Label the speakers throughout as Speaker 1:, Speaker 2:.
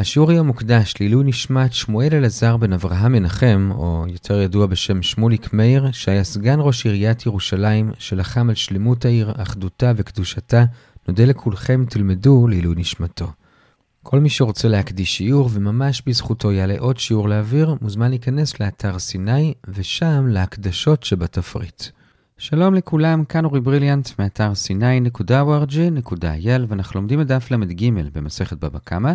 Speaker 1: השיעור היום מוקדש לעילוי נשמת שמואל אלעזר בן אברהם מנחם, או יותר ידוע בשם שמוליק מאיר, שהיה סגן ראש עיריית ירושלים, שלחם על שלמות העיר, אחדותה וקדושתה. נודה לכולכם, תלמדו לעילוי נשמתו. כל מי שרוצה להקדיש שיעור וממש בזכותו יעלה עוד שיעור לאוויר, מוזמן להיכנס לאתר סיני, ושם להקדשות שבתפריט. שלום לכולם, כאן אורי בריליאנט מאתר sny.org.il ואנחנו לומדים את דף ל"ג במסכת בבא קמא.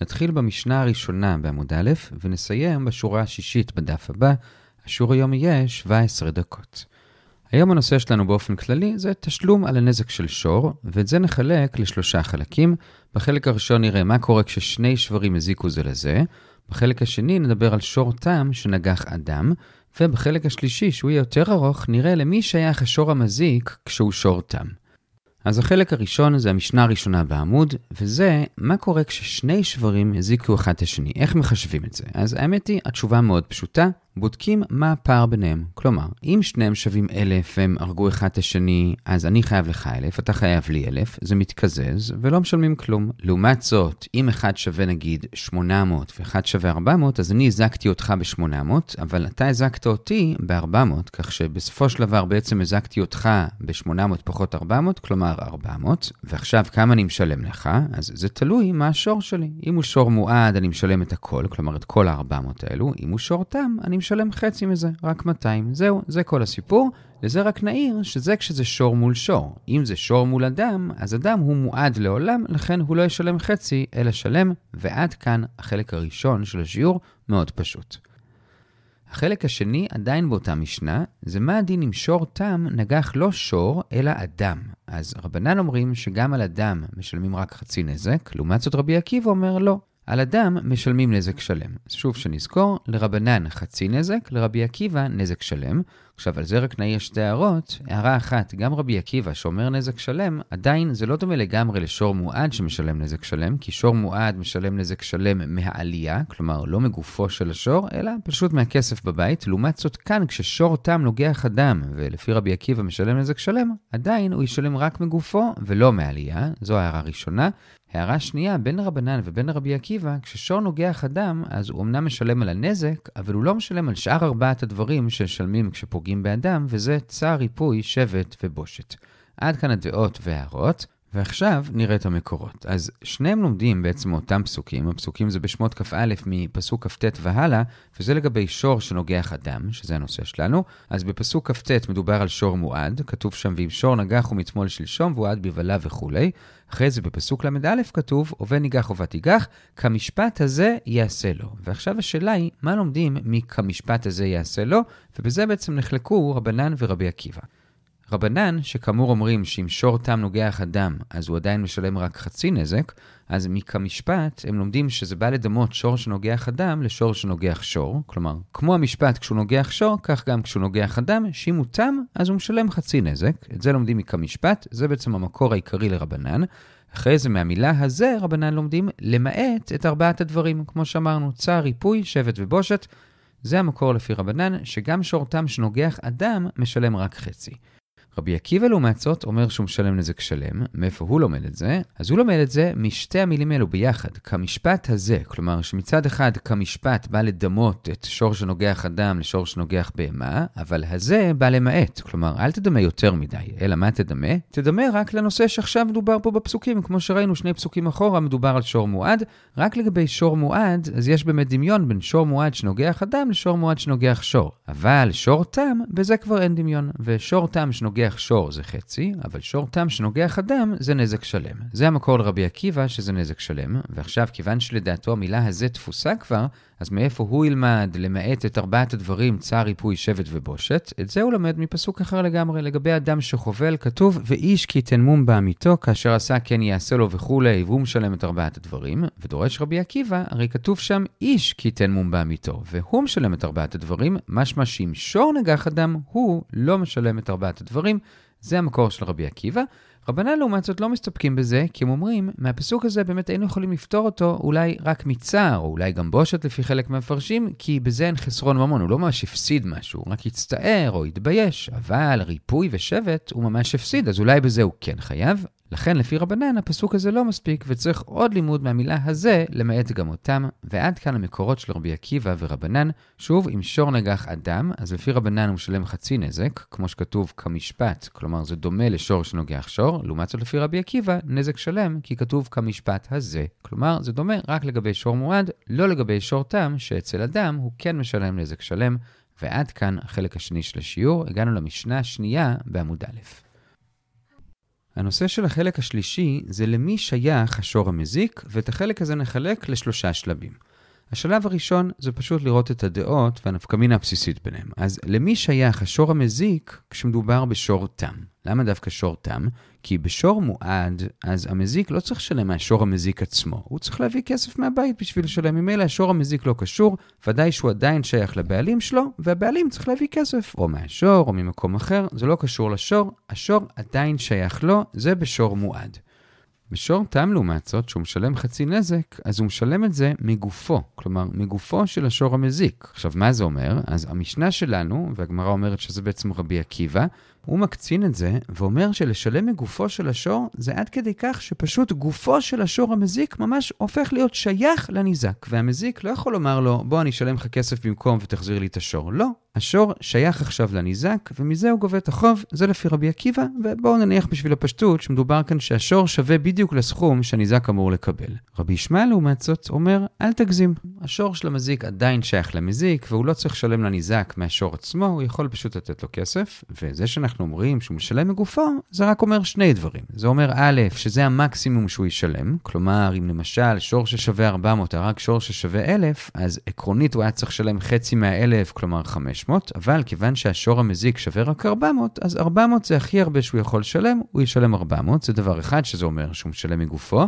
Speaker 1: נתחיל במשנה הראשונה בעמוד א' ונסיים בשורה השישית בדף הבא. השיעור היום יהיה 17 דקות. היום הנושא שלנו באופן כללי זה תשלום על הנזק של שור, ואת זה נחלק לשלושה חלקים. בחלק הראשון נראה מה קורה כששני שברים הזיקו זה לזה. בחלק השני נדבר על שור תם שנגח אדם, ובחלק השלישי, שהוא יהיה יותר ארוך, נראה למי שייך השור המזיק כשהוא שור תם. אז החלק הראשון זה המשנה הראשונה בעמוד, וזה מה קורה כששני שברים הזיקו אחד את השני. איך מחשבים את זה? אז האמת היא, התשובה מאוד פשוטה, בודקים מה הפער ביניהם. כלומר, אם שניהם שווים אלף והם הרגו אחד את השני, אז אני חייב לך אלף, אתה חייב לי אלף, זה מתקזז ולא משלמים כלום. לעומת זאת, אם אחד שווה נגיד 800 ואחד שווה 400, אז אני הזקתי אותך ב-800, אבל אתה הזקת אותי ב-400, כך שבסופו של דבר בעצם הזקתי אותך ב-800 פחות 400, כלומר 400, ועכשיו כמה אני משלם לך? אז זה תלוי מה השור שלי. אם הוא שור מועד, אני משלם את הכל, כלומר את כל ה-400 האלו, אם הוא שור תם, אני משלם חצי מזה, רק 200. זהו, זה כל הסיפור. לזה רק נעיר שזה כשזה שור מול שור. אם זה שור מול אדם, אז אדם הוא מועד לעולם, לכן הוא לא ישלם חצי, אלא שלם, ועד כאן החלק הראשון של השיעור מאוד פשוט. החלק השני, עדיין באותה משנה, זה מה הדין אם שור תם נגח לא שור, אלא אדם. אז רבנן אומרים שגם על אדם משלמים רק חצי נזק, לעומת זאת רבי עקיבא אומר לא. על אדם משלמים נזק שלם. שוב שנזכור, לרבנן חצי נזק, לרבי עקיבא נזק שלם. עכשיו, על זה רק נעיר שתי הערות. הערה אחת, גם רבי עקיבא שאומר נזק שלם, עדיין זה לא דומה לגמרי לשור מועד שמשלם נזק שלם, כי שור מועד משלם נזק שלם מהעלייה, כלומר לא מגופו של השור, אלא פשוט מהכסף בבית. לעומת זאת כאן, כששור תם נוגח אדם, ולפי רבי עקיבא משלם נזק שלם, עדיין הוא ישלם רק מגופו ולא מהעלייה. זו הערה ראשונה. הערה שנייה, בין רבנן ובין רבי עקיבא, כששור נוגח אדם, אז הוא אמנם משלם על הנזק, אבל הוא לא משלם על שאר ארבעת הדברים שמשלמים כשפוגעים באדם, וזה צער, ריפוי, שבט ובושת. עד כאן הדעות וההערות. ועכשיו נראה את המקורות. אז שניהם לומדים בעצם מאותם פסוקים, הפסוקים זה בשמות כ"א מפסוק כ"ט והלאה, וזה לגבי שור שנוגח אדם, שזה הנושא שלנו. אז בפסוק כ"ט מדובר על שור מועד, כתוב שם ואם שור נגח הוא מתמול שלשום והועד בבלה וכולי. אחרי זה בפסוק ל"א כתוב, עובד ניגח ובתיגח, כמשפט הזה יעשה לו. ועכשיו השאלה היא, מה לומדים מכמשפט הזה יעשה לו? ובזה בעצם נחלקו רבנן ורבי עקיבא. רבנן, שכאמור אומרים שאם שור תם נוגח אדם, אז הוא עדיין משלם רק חצי נזק, אז מכמשפט הם לומדים שזה בא לדמות שור שנוגח אדם לשור שנוגח שור. כלומר, כמו המשפט כשהוא נוגח שור, כך גם כשהוא נוגח אדם, שאם הוא תם, אז הוא משלם חצי נזק. את זה לומדים מכמשפט, זה בעצם המקור העיקרי לרבנן. אחרי זה מהמילה הזה רבנן לומדים למעט את ארבעת הדברים, כמו שאמרנו, צער, ריפוי, שבט ובושת. זה המקור לפי רבנן, שגם שור תם שנוגח אדם משלם רק חצי. רבי עקיבא לעומת זאת אומר שהוא משלם נזק שלם. מאיפה הוא לומד את זה? אז הוא לומד את זה משתי המילים האלו ביחד. כמשפט הזה, כלומר שמצד אחד כמשפט בא לדמות את שור שנוגח אדם לשור שנוגח בהמה, אבל הזה בא למעט. כלומר, אל תדמה יותר מדי, אלא מה תדמה? תדמה רק לנושא שעכשיו מדובר פה בפסוקים. כמו שראינו שני פסוקים אחורה, מדובר על שור מועד. רק לגבי שור מועד, אז יש באמת דמיון בין שור מועד שנוגח אדם לשור מועד שנוגח שור. אבל שור תם, בזה כבר אין דמיון. ושור תם שנוגח שנוגח שור זה חצי, אבל שור תם שנוגח אדם זה נזק שלם. זה המקור לרבי עקיבא שזה נזק שלם, ועכשיו כיוון שלדעתו המילה הזה תפוסה כבר, אז מאיפה הוא ילמד למעט את ארבעת הדברים צער, ריפוי, שבט ובושת? את זה הוא לומד מפסוק אחר לגמרי. לגבי אדם שחובל, כתוב, ואיש כי תנמום בעמיתו, כאשר עשה כן יעשה לו וכולי, והוא משלם את ארבעת הדברים. ודורש רבי עקיבא, הרי כתוב שם איש כי תנמום בעמיתו, והוא משלם את ארבעת הדברים, משמע שאם שור נגח אדם, הוא לא משלם את ארבעת הדברים. זה המקור של רבי עקיבא. רבנן לעומת זאת לא מסתפקים בזה, כי הם אומרים, מהפסוק הזה באמת היינו יכולים לפתור אותו אולי רק מצער, או אולי גם בושת לפי חלק מהמפרשים, כי בזה אין חסרון ממון, הוא לא ממש הפסיד משהו, הוא רק הצטער או התבייש, אבל ריפוי ושבט הוא ממש הפסיד, אז אולי בזה הוא כן חייב. לכן לפי רבנן הפסוק הזה לא מספיק וצריך עוד לימוד מהמילה הזה למעט גם אותם, ועד כאן המקורות של רבי עקיבא ורבנן. שוב, אם שור נגח אדם, אז לפי רבנן הוא משלם חצי נזק, כמו שכתוב כמשפט, כלומר זה דומה לשור שנוגח שור, לעומת זאת לפי רבי עקיבא, נזק שלם, כי כתוב כמשפט הזה. כלומר, זה דומה רק לגבי שור מועד, לא לגבי שור תם, שאצל אדם הוא כן משלם נזק שלם. ועד כאן החלק השני של השיעור, הגענו למשנה השנייה בעמוד א'. הנושא של החלק השלישי זה למי שייך השור המזיק, ואת החלק הזה נחלק לשלושה שלבים. השלב הראשון זה פשוט לראות את הדעות והנפקמינה הבסיסית ביניהם. אז למי שייך השור המזיק כשמדובר בשור תם? למה דווקא שור תם? כי בשור מועד, אז המזיק לא צריך לשלם מהשור המזיק עצמו, הוא צריך להביא כסף מהבית בשביל לשלם. ממילא השור המזיק לא קשור, ודאי שהוא עדיין שייך לבעלים שלו, והבעלים צריך להביא כסף, או מהשור או ממקום אחר, זה לא קשור לשור, השור עדיין שייך לו, זה בשור מועד. בשור תם לעומת זאת, שהוא משלם חצי נזק, אז הוא משלם את זה מגופו, כלומר, מגופו של השור המזיק. עכשיו, מה זה אומר? אז המשנה שלנו, והגמרא אומרת שזה בעצם רבי עקיבא, הוא מקצין את זה ואומר שלשלם מגופו של השור זה עד כדי כך שפשוט גופו של השור המזיק ממש הופך להיות שייך לניזק. והמזיק לא יכול לומר לו, בוא אני אשלם לך כסף במקום ותחזיר לי את השור. לא, השור שייך עכשיו לניזק, ומזה הוא גובה את החוב, זה לפי רבי עקיבא, ובואו נניח בשביל הפשטות שמדובר כאן שהשור שווה בדיוק לסכום שהניזק אמור לקבל. רבי ישמעאל לעומת זאת אומר, אל תגזים. השור של המזיק עדיין שייך למזיק, והוא לא צריך לשלם לניזק מהשור עצמו, הוא יכול פשוט לתת לו כסף, וזה שאנחנו אומרים שהוא משלם מגופו, זה רק אומר שני דברים. זה אומר א', שזה המקסימום שהוא ישלם, כלומר, אם למשל שור ששווה 400 הרג שור ששווה 1,000, אז עקרונית הוא היה צריך לשלם חצי מה-1,000, כלומר 500, אבל כיוון שהשור המזיק שווה רק 400, אז 400 זה הכי הרבה שהוא יכול לשלם, הוא ישלם 400, זה דבר אחד שזה אומר שהוא משלם מגופו.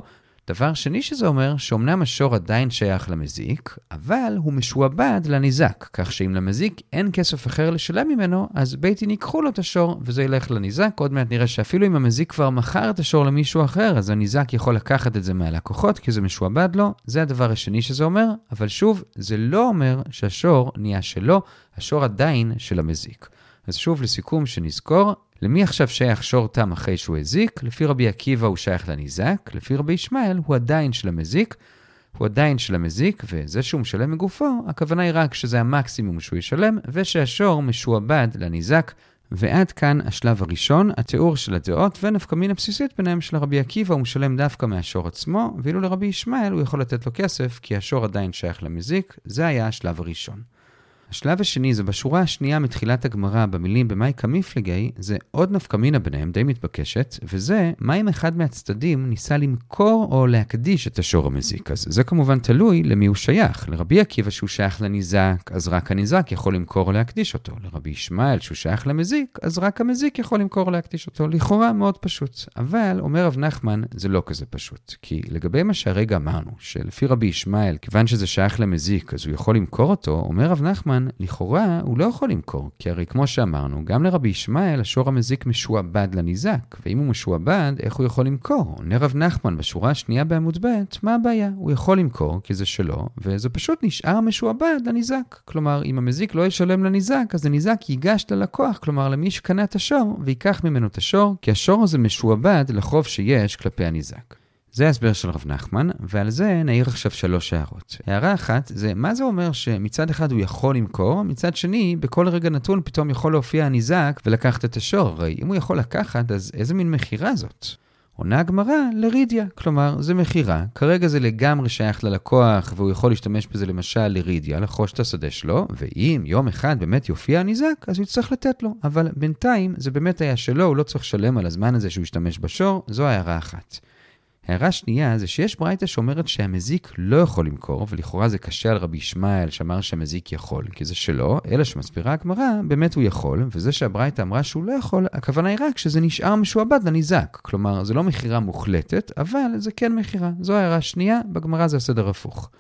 Speaker 1: דבר שני שזה אומר שאומנם השור עדיין שייך למזיק, אבל הוא משועבד לניזק, כך שאם למזיק אין כסף אחר לשלם ממנו, אז בית דין ייקחו לו את השור וזה ילך לניזק. עוד מעט נראה שאפילו אם המזיק כבר מכר את השור למישהו אחר, אז הניזק יכול לקחת את זה מהלקוחות כי זה משועבד לו. זה הדבר השני שזה אומר, אבל שוב, זה לא אומר שהשור נהיה שלו, השור עדיין של המזיק. אז שוב לסיכום שנזכור, למי עכשיו שייך שור תם אחרי שהוא הזיק? לפי רבי עקיבא הוא שייך לניזק, לפי רבי ישמעאל הוא עדיין של המזיק, הוא עדיין של המזיק, וזה שהוא משלם מגופו, הכוונה היא רק שזה המקסימום שהוא ישלם, ושהשור משועבד לניזק. ועד כאן השלב הראשון, התיאור של הדעות ונפקמין הבסיסית ביניהם של רבי עקיבא הוא משלם דווקא מהשור עצמו, ואילו לרבי ישמעאל הוא יכול לתת לו כסף, כי השור עדיין שייך למזיק, זה היה השלב הראשון. השלב השני זה בשורה השנייה מתחילת הגמרא במילים במאי כמיפלגי, זה עוד נפקמינה ביניהם די מתבקשת, וזה מה אם אחד מהצדדים ניסה למכור או להקדיש את השור המזיק. אז זה כמובן תלוי למי הוא שייך. לרבי עקיבא שהוא שייך לניזק, אז רק הניזק יכול למכור או להקדיש אותו. לרבי ישמעאל שהוא שייך למזיק, אז רק המזיק יכול למכור או להקדיש אותו. לכאורה מאוד פשוט. אבל, אומר רב נחמן, זה לא כזה פשוט. כי לגבי מה שהרגע אמרנו, שלפי רבי ישמעאל, כיוון שזה שייך למזיק, אז הוא יכול למכור אותו, אומר רב נחמן, כאן, לכאורה, הוא לא יכול למכור, כי הרי כמו שאמרנו, גם לרבי ישמעאל השור המזיק משועבד לניזק, ואם הוא משועבד, איך הוא יכול למכור? עונה רב נחמן בשורה השנייה בעמוד ב', מה הבעיה? הוא יכול למכור, כי זה שלו, וזה פשוט נשאר משועבד לניזק. כלומר, אם המזיק לא ישלם לניזק, אז הניזק ייגש ללקוח, כלומר למי שקנה את השור, ויקח ממנו את השור, כי השור הזה משועבד לחוב שיש כלפי הניזק. זה ההסבר של רב נחמן, ועל זה נעיר עכשיו שלוש הערות. הערה אחת זה מה זה אומר שמצד אחד הוא יכול למכור, מצד שני, בכל רגע נתון פתאום יכול להופיע הניזק ולקחת את השור. הרי אם הוא יכול לקחת, אז איזה מין מכירה זאת? עונה הגמרא לרידיה, כלומר, זה מכירה, כרגע זה לגמרי שייך ללקוח והוא יכול להשתמש בזה למשל לרידיה, לחוש את השדה שלו, ואם יום אחד באמת יופיע הניזק, אז הוא יצטרך לתת לו. אבל בינתיים זה באמת היה שלו, הוא לא צריך לשלם על הזמן הזה שהוא השתמש בשור, זו הערה אחת. הערה שנייה זה שיש ברייתא שאומרת שהמזיק לא יכול למכור, ולכאורה זה קשה על רבי ישמעאל שאמר שהמזיק יכול, כי זה שלו, אלא שמסבירה הגמרא, באמת הוא יכול, וזה שהברייתא אמרה שהוא לא יכול, הכוונה היא רק שזה נשאר משועבד לניזק. כלומר, זה לא מכירה מוחלטת, אבל זה כן מכירה. זו הערה שנייה, בגמרא זה הסדר הפוך.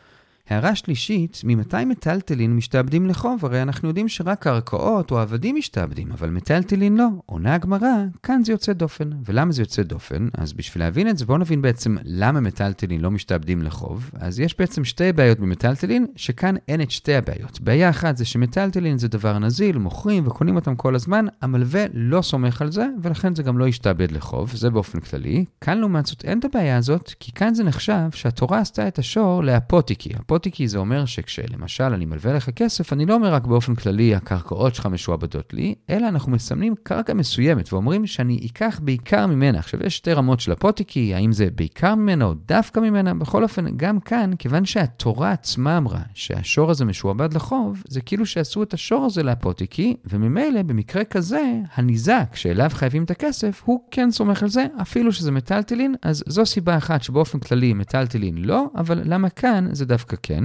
Speaker 1: הערה שלישית, ממתי מטלטלין משתעבדים לחוב? הרי אנחנו יודעים שרק קרקעות או עבדים משתעבדים, אבל מטלטלין לא. עונה הגמרא, כאן זה יוצא דופן. ולמה זה יוצא דופן? אז בשביל להבין את זה, בואו נבין בעצם למה מטלטלין לא משתעבדים לחוב. אז יש בעצם שתי בעיות במטלטלין, שכאן אין את שתי הבעיות. בעיה אחת זה שמטלטלין זה דבר נזיל, מוכרים וקונים אותם כל הזמן, המלווה לא סומך על זה, ולכן זה גם לא ישתעבד לחוב, זה באופן כללי. כאן לעומת זאת אין את הבעיה הזאת, כי כאן זה נחשב שהתורה עשתה את השור לאפוטיקי. אפוטיקי זה אומר שכשלמשל אני מלווה לך כסף, אני לא אומר רק באופן כללי הקרקעות שלך משועבדות לי, אלא אנחנו מסמנים קרקע מסוימת ואומרים שאני אקח בעיקר ממנה. עכשיו יש שתי רמות של אפוטיקי, האם זה בעיקר ממנה או דווקא ממנה, בכל אופן גם כאן, כיוון שהתורה עצמה אמרה שהשור הזה משועבד לחוב, זה כאילו שעשו את השור הזה לאפוטיקי, וממילא במקרה כזה, הניזק שאליו חייבים את הכסף, הוא כן סומך על זה, אפילו שזה מטלטלין, אז זו סיבה אחת שבאופן כללי מטלטלין לא, אבל למה כאן זה דווקא כן? כן.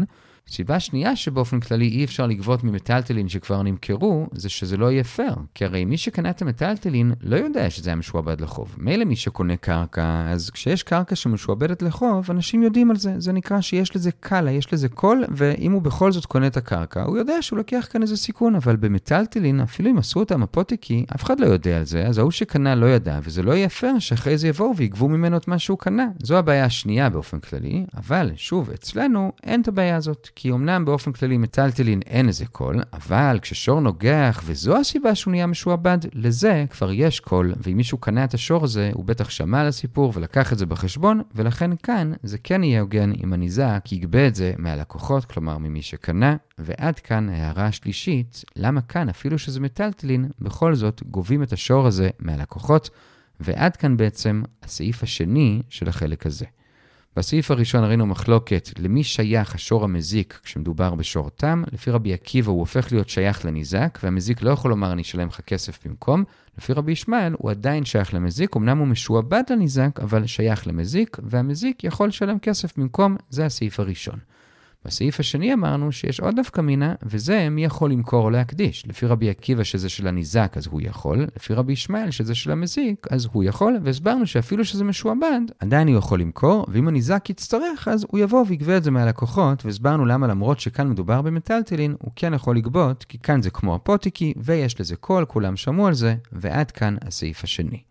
Speaker 1: סיבה שנייה שבאופן כללי אי אפשר לגבות ממטלטלין שכבר נמכרו, זה שזה לא יהיה פייר. כי הרי מי שקנה את המטלטלין לא יודע שזה היה משועבד לחוב. מילא מי שקונה קרקע, אז כשיש קרקע שמשועבדת לחוב, אנשים יודעים על זה. זה נקרא שיש לזה קלא, יש לזה קול, ואם הוא בכל זאת קונה את הקרקע, הוא יודע שהוא לוקח כאן איזה סיכון. אבל במטלטלין, אפילו אם עשו אותם אפוטיקי, אף אחד לא יודע על זה, אז ההוא שקנה לא ידע, וזה לא יהיה פייר שאחרי זה יבואו ויגבו ממנו את מה שהוא קנה. זו הבעיה השנייה באופן כללי, אבל שוב, אצלנו אין את הבעיה הזאת. כי אמנם באופן כללי מטלטלין אין איזה קול, אבל כששור נוגח, וזו הסיבה שהוא נהיה משועבד, לזה כבר יש קול, ואם מישהו קנה את השור הזה, הוא בטח שמע על הסיפור ולקח את זה בחשבון, ולכן כאן זה כן יהיה הוגן אם הניזק יגבה את זה מהלקוחות, כלומר ממי שקנה. ועד כאן ההערה השלישית, למה כאן, אפילו שזה מטלטלין, בכל זאת גובים את השור הזה מהלקוחות, ועד כאן בעצם הסעיף השני של החלק הזה. בסעיף הראשון ראינו מחלוקת למי שייך השור המזיק כשמדובר בשור תם. לפי רבי עקיבא הוא הופך להיות שייך לניזק, והמזיק לא יכול לומר אני אשלם לך כסף במקום. לפי רבי ישמעאל הוא עדיין שייך למזיק, אמנם הוא משועבד לניזק, אבל שייך למזיק, והמזיק יכול לשלם כסף במקום, זה הסעיף הראשון. בסעיף השני אמרנו שיש עוד נפקא מינה, וזה מי יכול למכור או להקדיש. לפי רבי עקיבא שזה של הניזק אז הוא יכול, לפי רבי ישמעאל שזה של המזיק אז הוא יכול, והסברנו שאפילו שזה משועבד, עדיין הוא יכול למכור, ואם הניזק יצטרך אז הוא יבוא ויגבה את זה מהלקוחות, והסברנו למה למרות שכאן מדובר במטלטלין, הוא כן יכול לגבות, כי כאן זה כמו הפוטיקי, ויש לזה קול, כולם שמעו על זה, ועד כאן הסעיף השני.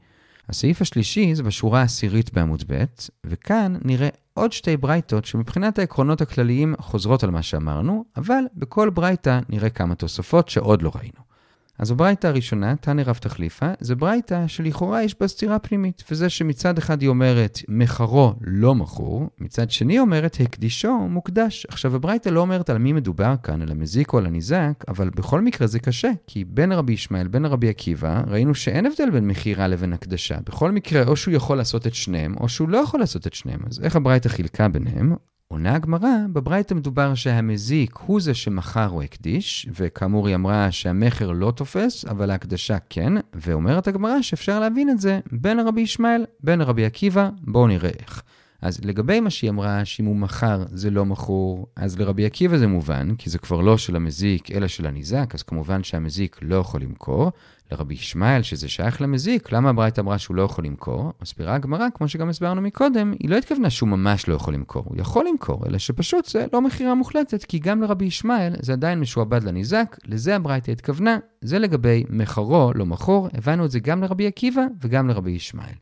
Speaker 1: הסעיף השלישי זה בשורה העשירית בעמוד ב', וכאן נראה עוד שתי ברייתות שמבחינת העקרונות הכלליים חוזרות על מה שאמרנו, אבל בכל ברייתה נראה כמה תוספות שעוד לא ראינו. אז הברייתא הראשונה, תנא רב תחליפה, זה ברייתא שלכאורה יש בה סתירה פנימית, וזה שמצד אחד היא אומרת מחרו לא מכור, מצד שני אומרת הקדישו מוקדש. עכשיו הברייתא לא אומרת על מי מדובר כאן, על המזיק או על הניזק, אבל בכל מקרה זה קשה, כי בין רבי ישמעאל, בין רבי עקיבא, ראינו שאין הבדל בין מכירה לבין הקדשה. בכל מקרה, או שהוא יכול לעשות את שניהם, או שהוא לא יכול לעשות את שניהם. אז איך הברייתא חילקה ביניהם? עונה הגמרא, בברייתא מדובר שהמזיק הוא זה שמכר או הקדיש, וכאמור היא אמרה שהמכר לא תופס, אבל ההקדשה כן, ואומרת הגמרא שאפשר להבין את זה בין רבי ישמעאל, בין רבי עקיבא, בואו נראה איך. אז לגבי מה שהיא אמרה, שאם הוא מכר זה לא מכור, אז לרבי עקיבא זה מובן, כי זה כבר לא של המזיק אלא של הניזק, אז כמובן שהמזיק לא יכול למכור. לרבי ישמעאל, שזה שייך למזיק, למה הברייתא אמרה שהוא לא יכול למכור? מסבירה הגמרא, כמו שגם הסברנו מקודם, היא לא התכוונה שהוא ממש לא יכול למכור. הוא יכול למכור, אלא שפשוט זה לא מכירה מוחלטת, כי גם לרבי ישמעאל זה עדיין משועבד לניזק, לזה הברייתא התכוונה, זה לגבי מכרו, לא מכור, הבנו את זה גם לרבי עקיבא וגם לרבי ישמעאל.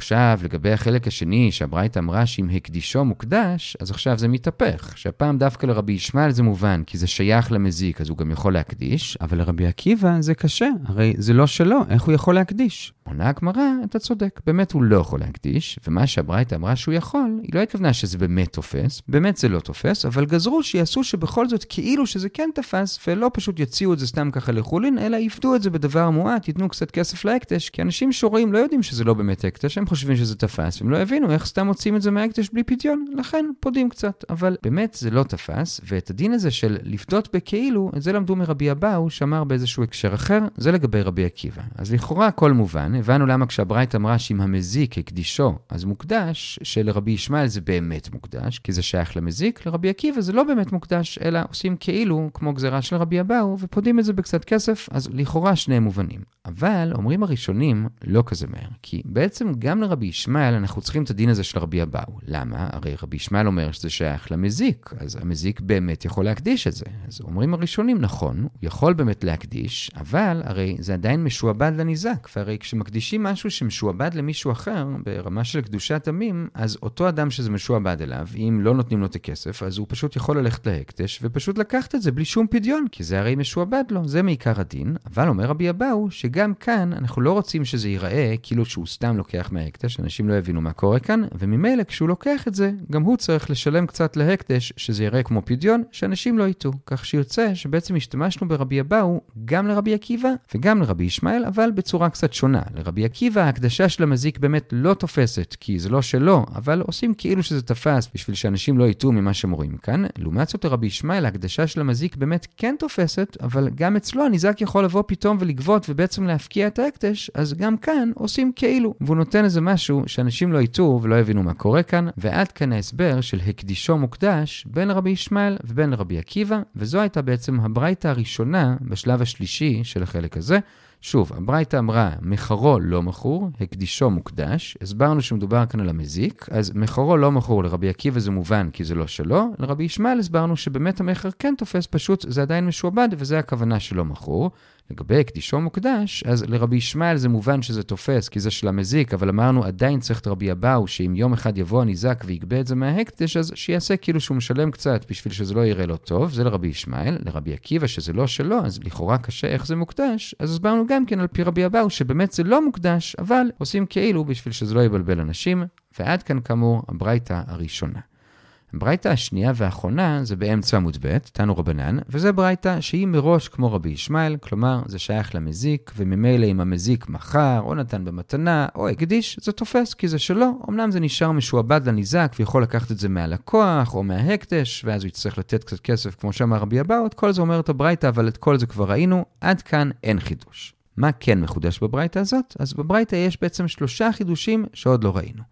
Speaker 1: עכשיו, לגבי החלק השני, שהברייתא אמרה שאם הקדישו מוקדש, אז עכשיו זה מתהפך. שהפעם דווקא לרבי ישמעאל זה מובן, כי זה שייך למזיק, אז הוא גם יכול להקדיש, אבל לרבי עקיבא זה קשה, הרי זה לא שלו, איך הוא יכול להקדיש? עונה הגמרא, אתה צודק, באמת הוא לא יכול להקדיש, ומה שהברייתא אמרה שהוא יכול, היא לא התכוונה שזה באמת תופס, באמת זה לא תופס, אבל גזרו שיעשו שבכל זאת כאילו שזה כן תפס, ולא פשוט יציעו את זה סתם ככה לחולין, אלא יפדו את זה בדבר מועט, ייתנו קצת כסף להקדש, כי אנשים שרואים לא יודעים שזה לא באמת הקדש, הם חושבים שזה תפס, והם לא הבינו איך סתם מוצאים את זה מההקדש בלי פדיון, לכן פודים קצת, אבל באמת זה לא תפס, ואת הדין הזה של לפדות בכאילו, את זה למדו מרבי אבאו, שאמר באיזשהו הקשר אחר, זה לגבי רבי עקיבא. אז לכאורה הכל מובן, הבנו למה כשהברייתא אמרה שאם המזיק הקדישו, אז מוקדש, שלרבי ישמעאל זה באמת מוקדש, כי זה שייך למזיק, לרבי עקיבא זה לא באמת מוקדש, אלא עושים כאילו, כמו גזירה של רבי אבאו, ופודים את זה בקצת כסף, אז לכאורה שניהם מובנים. אבל אומרים הראשונים, לא כזה מהר, כי בעצם גם גם לרבי ישמעאל אנחנו צריכים את הדין הזה של רבי אבאו. למה? הרי רבי ישמעאל אומר שזה שייך למזיק, אז המזיק באמת יכול להקדיש את זה. אז אומרים הראשונים, נכון, הוא יכול באמת להקדיש, אבל הרי זה עדיין משועבד לניזק, והרי כשמקדישים משהו שמשועבד למישהו אחר, ברמה של קדושת עמים, אז אותו אדם שזה משועבד אליו, אם לא נותנים לו את הכסף, אז הוא פשוט יכול ללכת להקדש ופשוט לקחת את זה בלי שום פדיון, כי זה הרי משועבד לו, זה מעיקר הדין. אבל אומר רבי אבאו, שגם כאן אנחנו לא רוצים שזה ייראה כאילו שהוא סתם לוקח מההקדש, אנשים לא יבינו מה קורה כאן, וממילא כשהוא לוקח את זה, גם הוא צריך לשלם קצת להקדש, שזה יראה כמו פדיון, שאנשים לא יטעו. כך שיוצא שבעצם השתמשנו ברבי אבאו גם לרבי עקיבא וגם לרבי ישמעאל, אבל בצורה קצת שונה. לרבי עקיבא ההקדשה של המזיק באמת לא תופסת, כי זה לא שלו, אבל עושים כאילו שזה תפס בשביל שאנשים לא יטעו ממה שהם רואים כאן. לעומת זאת לרבי ישמעאל ההקדשה של המזיק באמת כן תופסת, אבל גם אצלו הניזק יכול לבוא פתאום ולגבות ובעצם להפקיע את ההקדש, אז גם כאן עושים כאילו. והוא נותן איזה משהו שאנשים לא יטעו ולא יבינו מה קורה כאן, ועד כאן ההסבר של הקדישו מוקדש בין רבי ישמעאל ובין רבי עקיבא, וזו הייתה בעצם הברייתא הראשונה בשלב השלישי של החלק הזה. שוב, הברייתא אמרה, מכרו לא מכור, הקדישו מוקדש. הסברנו שמדובר כאן על המזיק, אז מכרו לא מכור לרבי עקיבא זה מובן כי זה לא שלו, לרבי ישמעאל הסברנו שבאמת המכר כן תופס, פשוט זה עדיין משועבד וזה הכוונה שלא מכור. לגבי הקדישו מוקדש, אז לרבי ישמעאל זה מובן שזה תופס, כי זה של המזיק, אבל אמרנו עדיין צריך את רבי אבאו, שאם יום אחד יבוא הניזק ויגבה את זה מההקדש, אז שיעשה כאילו שהוא משלם קצת בשביל שזה לא יראה לו טוב, זה לרבי ישמעאל. לרבי עקיבא, שזה לא שלו, אז לכאורה קשה איך זה מוקדש, אז הסברנו גם כן על פי רבי אבאו, שבאמת זה לא מוקדש, אבל עושים כאילו בשביל שזה לא יבלבל אנשים, ועד כאן כאמור הברייתא הראשונה. הברייתא השנייה והאחרונה זה באמצע עמוד ב', תנו רבנן, וזה ברייתא שהיא מראש כמו רבי ישמעאל, כלומר זה שייך למזיק, וממילא אם המזיק מכר, או נתן במתנה, או הקדיש, זה תופס כי זה שלו, אמנם זה נשאר משועבד לניזק, ויכול לקחת את זה מהלקוח, או מההקדש, ואז הוא יצטרך לתת קצת כסף, כמו שאמר רבי אבאו, את כל זה אומרת הברייתא, אבל את כל זה כבר ראינו, עד כאן אין חידוש. מה כן מחודש בברייתא הזאת? אז בברייתא יש בעצם שלושה חידושים שעוד לא ראינו.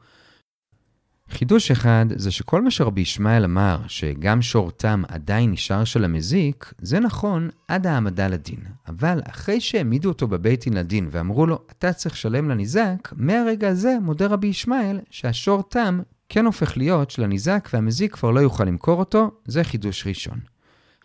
Speaker 1: חידוש אחד זה שכל מה שרבי ישמעאל אמר, שגם שור תם עדיין נשאר של המזיק, זה נכון עד העמדה לדין. אבל אחרי שהעמידו אותו בבית דין לדין ואמרו לו, אתה צריך לשלם לניזק, מהרגע הזה מודה רבי ישמעאל שהשור תם כן הופך להיות של הניזק והמזיק כבר לא יוכל למכור אותו, זה חידוש ראשון.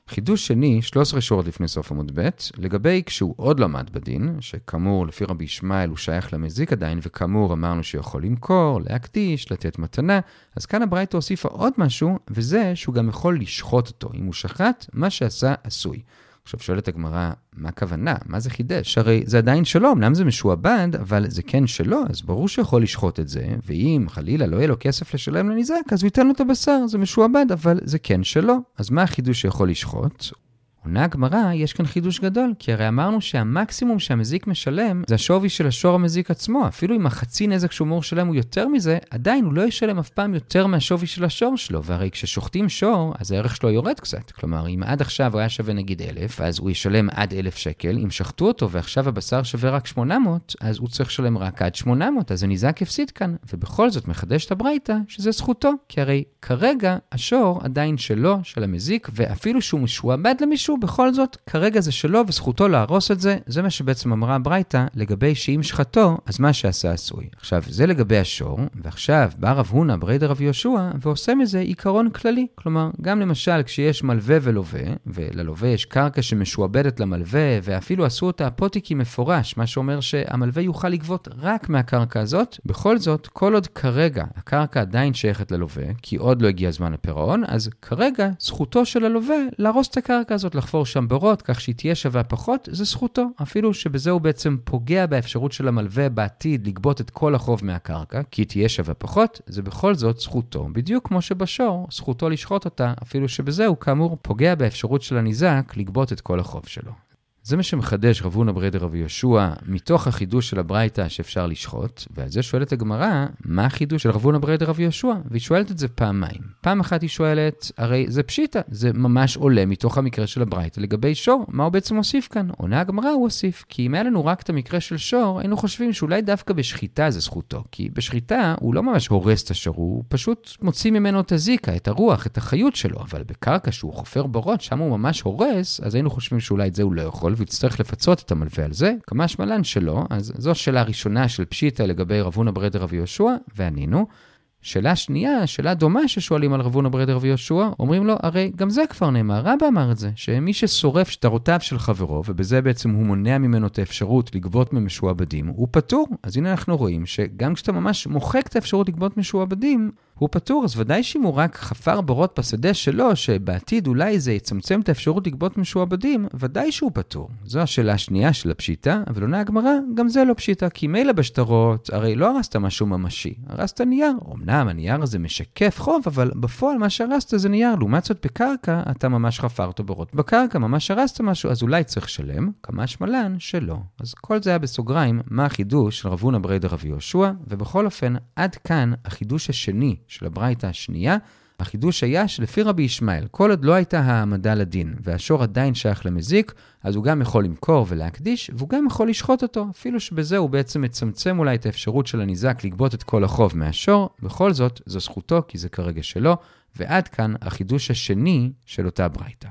Speaker 1: חידוש שני, 13 שורות לפני סוף עמוד ב', לגבי כשהוא עוד עמד בדין, שכאמור, לפי רבי ישמעאל הוא שייך למזיק עדיין, וכאמור אמרנו שיכול למכור, להקדיש, לתת מתנה, אז כאן הברייתא הוסיפה עוד משהו, וזה שהוא גם יכול לשחוט אותו. אם הוא שחט, מה שעשה עשוי. עכשיו שואלת הגמרא, מה הכוונה? מה זה חידש? הרי זה עדיין שלו, אמנם זה משועבד, אבל זה כן שלו, אז ברור שיכול לשחוט את זה, ואם חלילה לא יהיה לו כסף לשלם לניזק, אז הוא ייתן לו את הבשר, זה משועבד, אבל זה כן שלו. אז מה החידוש שיכול לשחוט? עונה הגמרא, יש כאן חידוש גדול, כי הרי אמרנו שהמקסימום שהמזיק משלם זה השווי של השור המזיק עצמו. אפילו אם החצי נזק שהוא אמור לשלם הוא יותר מזה, עדיין הוא לא ישלם אף פעם יותר מהשווי של השור שלו. והרי כששוחטים שור, אז הערך שלו יורד קצת. כלומר, אם עד עכשיו הוא היה שווה נגיד אלף, אז הוא ישלם עד אלף שקל. אם שחטו אותו ועכשיו הבשר שווה רק 800, אז הוא צריך לשלם רק עד 800, אז הניזק הפסיד כאן. ובכל זאת מחדש את הברייתא שזה זכותו, כי הרי כרגע השור עדיין שלו, של המזיק, ואפילו שהוא משועבד למישהו, משהו, בכל זאת, כרגע זה שלו וזכותו להרוס את זה. זה מה שבעצם אמרה ברייתא לגבי שאם שחטו, אז מה שעשה עשוי. עכשיו, זה לגבי השור, ועכשיו בא רב הונא ברי דרב יהושע ועושה מזה עיקרון כללי. כלומר, גם למשל כשיש מלווה ולווה, וללווה יש קרקע שמשועבדת למלווה, ואפילו עשו אותה אפוטיקי מפורש, מה שאומר שהמלווה יוכל לגבות רק מהקרקע הזאת, בכל זאת, כל עוד כרגע הקרקע עדיין שייכת ללווה, כי עוד לא הגיע זמן הפירעון, אז כרגע זכותו של הלווה להרוס את הקרקע הזאת, לחפור שם בורות כך שהיא תהיה שווה פחות, זה זכותו. אפילו שבזה הוא בעצם פוגע באפשרות של המלווה בעתיד לגבות את כל החוב מהקרקע, כי היא תהיה שווה פחות, זה בכל זאת זכותו. בדיוק כמו שבשור, זכותו לשחוט אותה, אפילו שבזה הוא כאמור פוגע באפשרות של הניזק לגבות את כל החוב שלו. זה מה שמחדש רב הונא ברי דרבי יהושע מתוך החידוש של הברייתא שאפשר לשחוט, ועל זה שואלת הגמרא, מה החידוש של רב הונא ברי דרבי יהושע? והיא שואלת את זה פעמיים. פעם אחת היא שואלת, הרי זה פשיטא, זה ממש עולה מתוך המקרה של הברייתא לגבי שור, מה הוא בעצם הוסיף כאן? עונה הגמרא הוא הוסיף, כי אם היה לנו רק את המקרה של שור, היינו חושבים שאולי דווקא בשחיטה זה זכותו, כי בשחיטה הוא לא ממש הורס את השור, הוא פשוט מוציא ממנו את הזיקה, את הרוח, את החיות שלו, אבל בקרקע שהוא חופר בורות, שם הוא ממש הורס, אז היינו חושבים שאולי את זה הוא לא יכול והוא יצטרך לפצות את המלווה על זה, כמה שמלן שלא, אז זו השאלה הראשונה של פשיטה לגבי רבונה ברדר רבי יהושע, וענינו. שאלה שנייה, שאלה דומה ששואלים על רבונה ברדר ויהושע, אומרים לו, הרי גם זה כבר נאמר, רבא אמר את זה, שמי ששורף שטרותיו של חברו, ובזה בעצם הוא מונע ממנו את האפשרות לגבות ממשועבדים, הוא פטור. אז הנה אנחנו רואים שגם כשאתה ממש מוחק את האפשרות לגבות משועבדים, הוא פטור, אז ודאי שאם הוא רק חפר בורות בשדה שלו, שבעתיד אולי זה יצמצם את האפשרות לגבות משועבדים, ודאי שהוא פטור. זו השאלה השנייה של הפשיטא, אבל עונה הגמרא, גם זה לא פשיטא, כי מילא בשטרות, הרי לא הרסת משהו ממשי, הרסת נייר. אמנם הנייר הזה משקף חוב, אבל בפועל מה שהרסת זה נייר. לעומת זאת בקרקע, אתה ממש חפרת בורות בקרקע, ממש הרסת משהו, אז אולי צריך לשלם, קא משמע לן שלא. אז כל זה היה בסוגריים, מה החידוש של רב הונא בריה דרב יהושע, ובכל אופן, עד כאן החידוש השני של הברייתא השנייה, החידוש היה שלפי רבי ישמעאל, כל עוד לא הייתה העמדה לדין והשור עדיין שייך למזיק, אז הוא גם יכול למכור ולהקדיש, והוא גם יכול לשחוט אותו, אפילו שבזה הוא בעצם מצמצם אולי את האפשרות של הניזק לגבות את כל החוב מהשור, בכל זאת, זו זכותו כי זה כרגע שלו, ועד כאן החידוש השני של אותה ברייתא.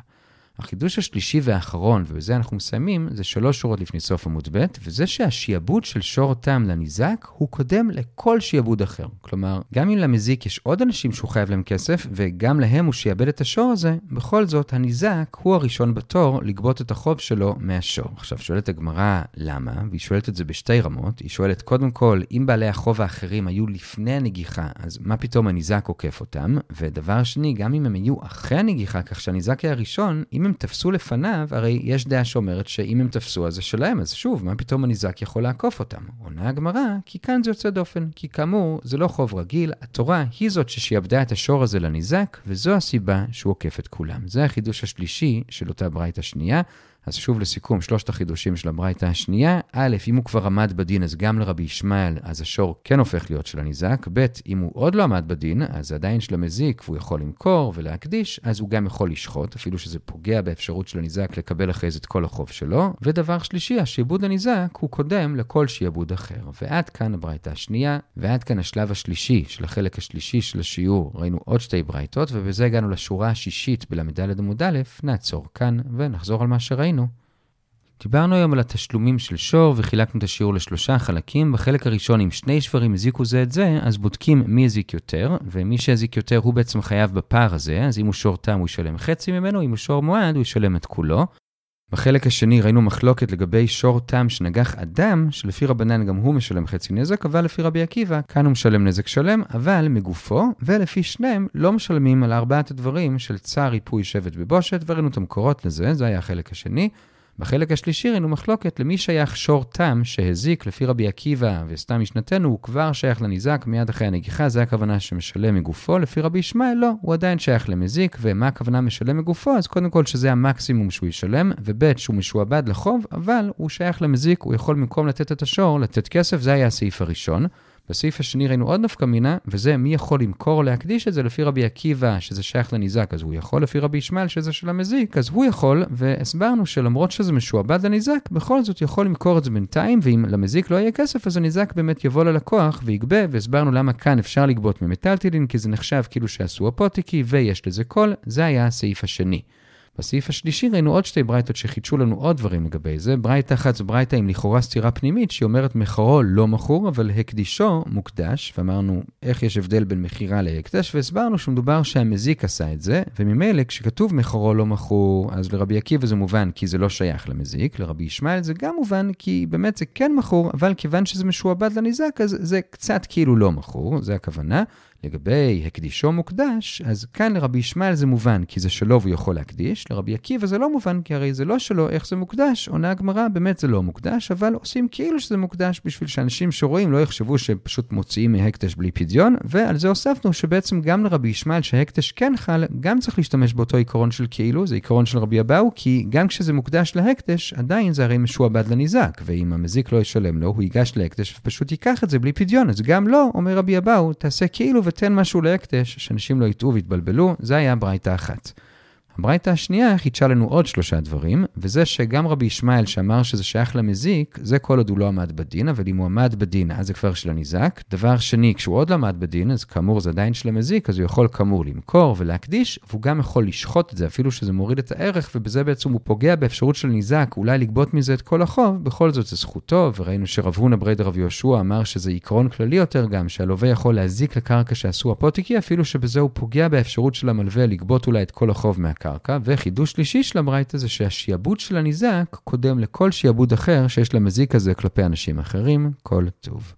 Speaker 1: החידוש השלישי והאחרון, ובזה אנחנו מסיימים, זה שלוש שורות לפני סוף עמוד ב', וזה שהשיעבוד של שור תם לניזק הוא קודם לכל שיעבוד אחר. כלומר, גם אם למזיק יש עוד אנשים שהוא חייב להם כסף, וגם להם הוא שיעבד את השור הזה, בכל זאת, הניזק הוא הראשון בתור לגבות את החוב שלו מהשור. עכשיו, שואלת הגמרא למה, והיא שואלת את זה בשתי רמות. היא שואלת, קודם כל, אם בעלי החוב האחרים היו לפני הנגיחה, אז מה פתאום הניזק עוקף אותם? ודבר שני, גם אם הם היו אחרי הנגיחה, כך שהניזק היה הראשון, אם הם תפסו לפניו, הרי יש דעה שאומרת שאם הם תפסו אז זה שלהם, אז שוב, מה פתאום הניזק יכול לעקוף אותם? עונה הגמרא, כי כאן זה יוצא דופן, כי כאמור, זה לא חוב רגיל, התורה היא זאת ששיעבדה את השור הזה לניזק, וזו הסיבה שהוא עוקף את כולם. זה החידוש השלישי של אותה ברייתא שנייה. אז שוב לסיכום, שלושת החידושים של הברייתא השנייה. א', אם הוא כבר עמד בדין, אז גם לרבי ישמעאל, אז השור כן הופך להיות של הניזק. ב', אם הוא עוד לא עמד בדין, אז עדיין של המזיק, והוא יכול למכור ולהקדיש, אז הוא גם יכול לשחוט, אפילו שזה פוגע באפשרות של הניזק לקבל אחרי זה את כל החוב שלו. ודבר שלישי, השעבוד הניזק הוא קודם לכל שעבוד אחר. ועד כאן הברייתא השנייה, ועד כאן השלב השלישי של החלק השלישי של השיעור. ראינו עוד שתי ברייתות, ובזה הגענו לשורה השישית בל"ד עמוד א', נעצור כאן ונחזור על מה שראינו. ראינו. דיברנו היום על התשלומים של שור וחילקנו את השיעור לשלושה חלקים. בחלק הראשון, אם שני שברים הזיקו זה את זה, אז בודקים מי הזיק יותר, ומי שהזיק יותר הוא בעצם חייב בפער הזה, אז אם הוא שור תם הוא ישלם חצי ממנו, אם הוא שור מועד הוא ישלם את כולו. בחלק השני ראינו מחלוקת לגבי שור תם שנגח אדם, שלפי רבנן גם הוא משלם חצי נזק, אבל לפי רבי עקיבא, כאן הוא משלם נזק שלם, אבל מגופו, ולפי שניהם לא משלמים על ארבעת הדברים של צער, ריפוי, שבט ובושת, וראינו את המקורות לזה, זה היה החלק השני. בחלק השלישי ראינו מחלוקת למי שייך שור תם שהזיק לפי רבי עקיבא וסתם משנתנו, הוא כבר שייך לניזק מיד אחרי הנגיחה, זה הכוונה שמשלם מגופו, לפי רבי ישמעאל לא, הוא עדיין שייך למזיק, ומה הכוונה משלם מגופו? אז קודם כל שזה המקסימום שהוא ישלם, וב' שהוא משועבד לחוב, אבל הוא שייך למזיק, הוא יכול במקום לתת את השור, לתת כסף, זה היה הסעיף הראשון. בסעיף השני ראינו עוד נפקא מינה, וזה מי יכול למכור או להקדיש את זה לפי רבי עקיבא, שזה שייך לניזק, אז הוא יכול, לפי רבי ישמעאל, שזה של המזיק, אז הוא יכול, והסברנו שלמרות שזה משועבד לניזק, בכל זאת יכול למכור את זה בינתיים, ואם למזיק לא יהיה כסף, אז הניזק באמת יבוא ללקוח ויגבה, והסברנו למה כאן אפשר לגבות ממטלטלין, כי זה נחשב כאילו שעשו אפוטיקי, ויש לזה קול, זה היה הסעיף השני. בסעיף השלישי ראינו עוד שתי ברייתות שחידשו לנו עוד דברים לגבי זה. ברייתה אחת זו ברייתה עם לכאורה סתירה פנימית, שהיא אומרת מכרו לא מכור, אבל הקדישו מוקדש, ואמרנו איך יש הבדל בין מכירה להקדש, והסברנו שמדובר שהמזיק עשה את זה, וממילא כשכתוב מכרו לא מכור, אז לרבי עקיבא זה מובן כי זה לא שייך למזיק, לרבי ישמעאל זה גם מובן כי באמת זה כן מכור, אבל כיוון שזה משועבד לניזק, אז זה קצת כאילו לא מכור, זה הכוונה. לגבי הקדישו מוקדש, אז כאן לרבי ישמעאל זה מובן, כי זה שלו והוא יכול להקדיש, לרבי עקיבא זה לא מובן, כי הרי זה לא שלו, איך זה מוקדש? עונה הגמרא, באמת זה לא מוקדש, אבל עושים כאילו שזה מוקדש בשביל שאנשים שרואים לא יחשבו שפשוט מוציאים מהקדש בלי פדיון, ועל זה הוספנו שבעצם גם לרבי ישמעאל שהקדש כן חל, גם צריך להשתמש באותו עיקרון של כאילו, זה עיקרון של רבי אבאו, כי גם כשזה מוקדש להקדש, עדיין זה הרי משועבד לניזק, ואם המזיק לא ישלם לו, הוא ייגש להקדש ופשוט ייקח את זה בלי פדיון, אז גם לא, אומר רבי אבאו, תעשה כאילו ותן משהו להקדש, שאנשים לא יטעו ויתבלבלו, זה היה ברייתא אחת. הברייתא השנייה חידשה לנו עוד שלושה דברים, וזה שגם רבי ישמעאל שאמר שזה שייך למזיק, זה כל עוד הוא לא עמד בדין, אבל אם הוא עמד בדין, אז זה כבר של הניזק. דבר שני, כשהוא עוד לא עמד בדין, אז כאמור זה עדיין של המזיק, אז הוא יכול כאמור למכור ולהקדיש, והוא גם יכול לשחוט את זה, אפילו שזה מוריד את הערך, ובזה בעצם הוא פוגע באפשרות של ניזק, אולי לגבות מזה את כל החוב, בכל זאת זה זכותו, וראינו שרב הונא ברי דרב יהושע אמר שזה עיקרון כללי יותר גם, שהלווה יכול להזיק לקרקע שעשו הפוטיקי, אפילו שבזה הוא פוגע באפשרות של המלווה לגבות אולי את כל החוב מהקרקע. וחידוש שלישי של הברייתא זה שהשיעבוד של הניזק קודם לכל שיעבוד אחר שיש למזיק הזה כלפי אנשים אחרים. כל טוב.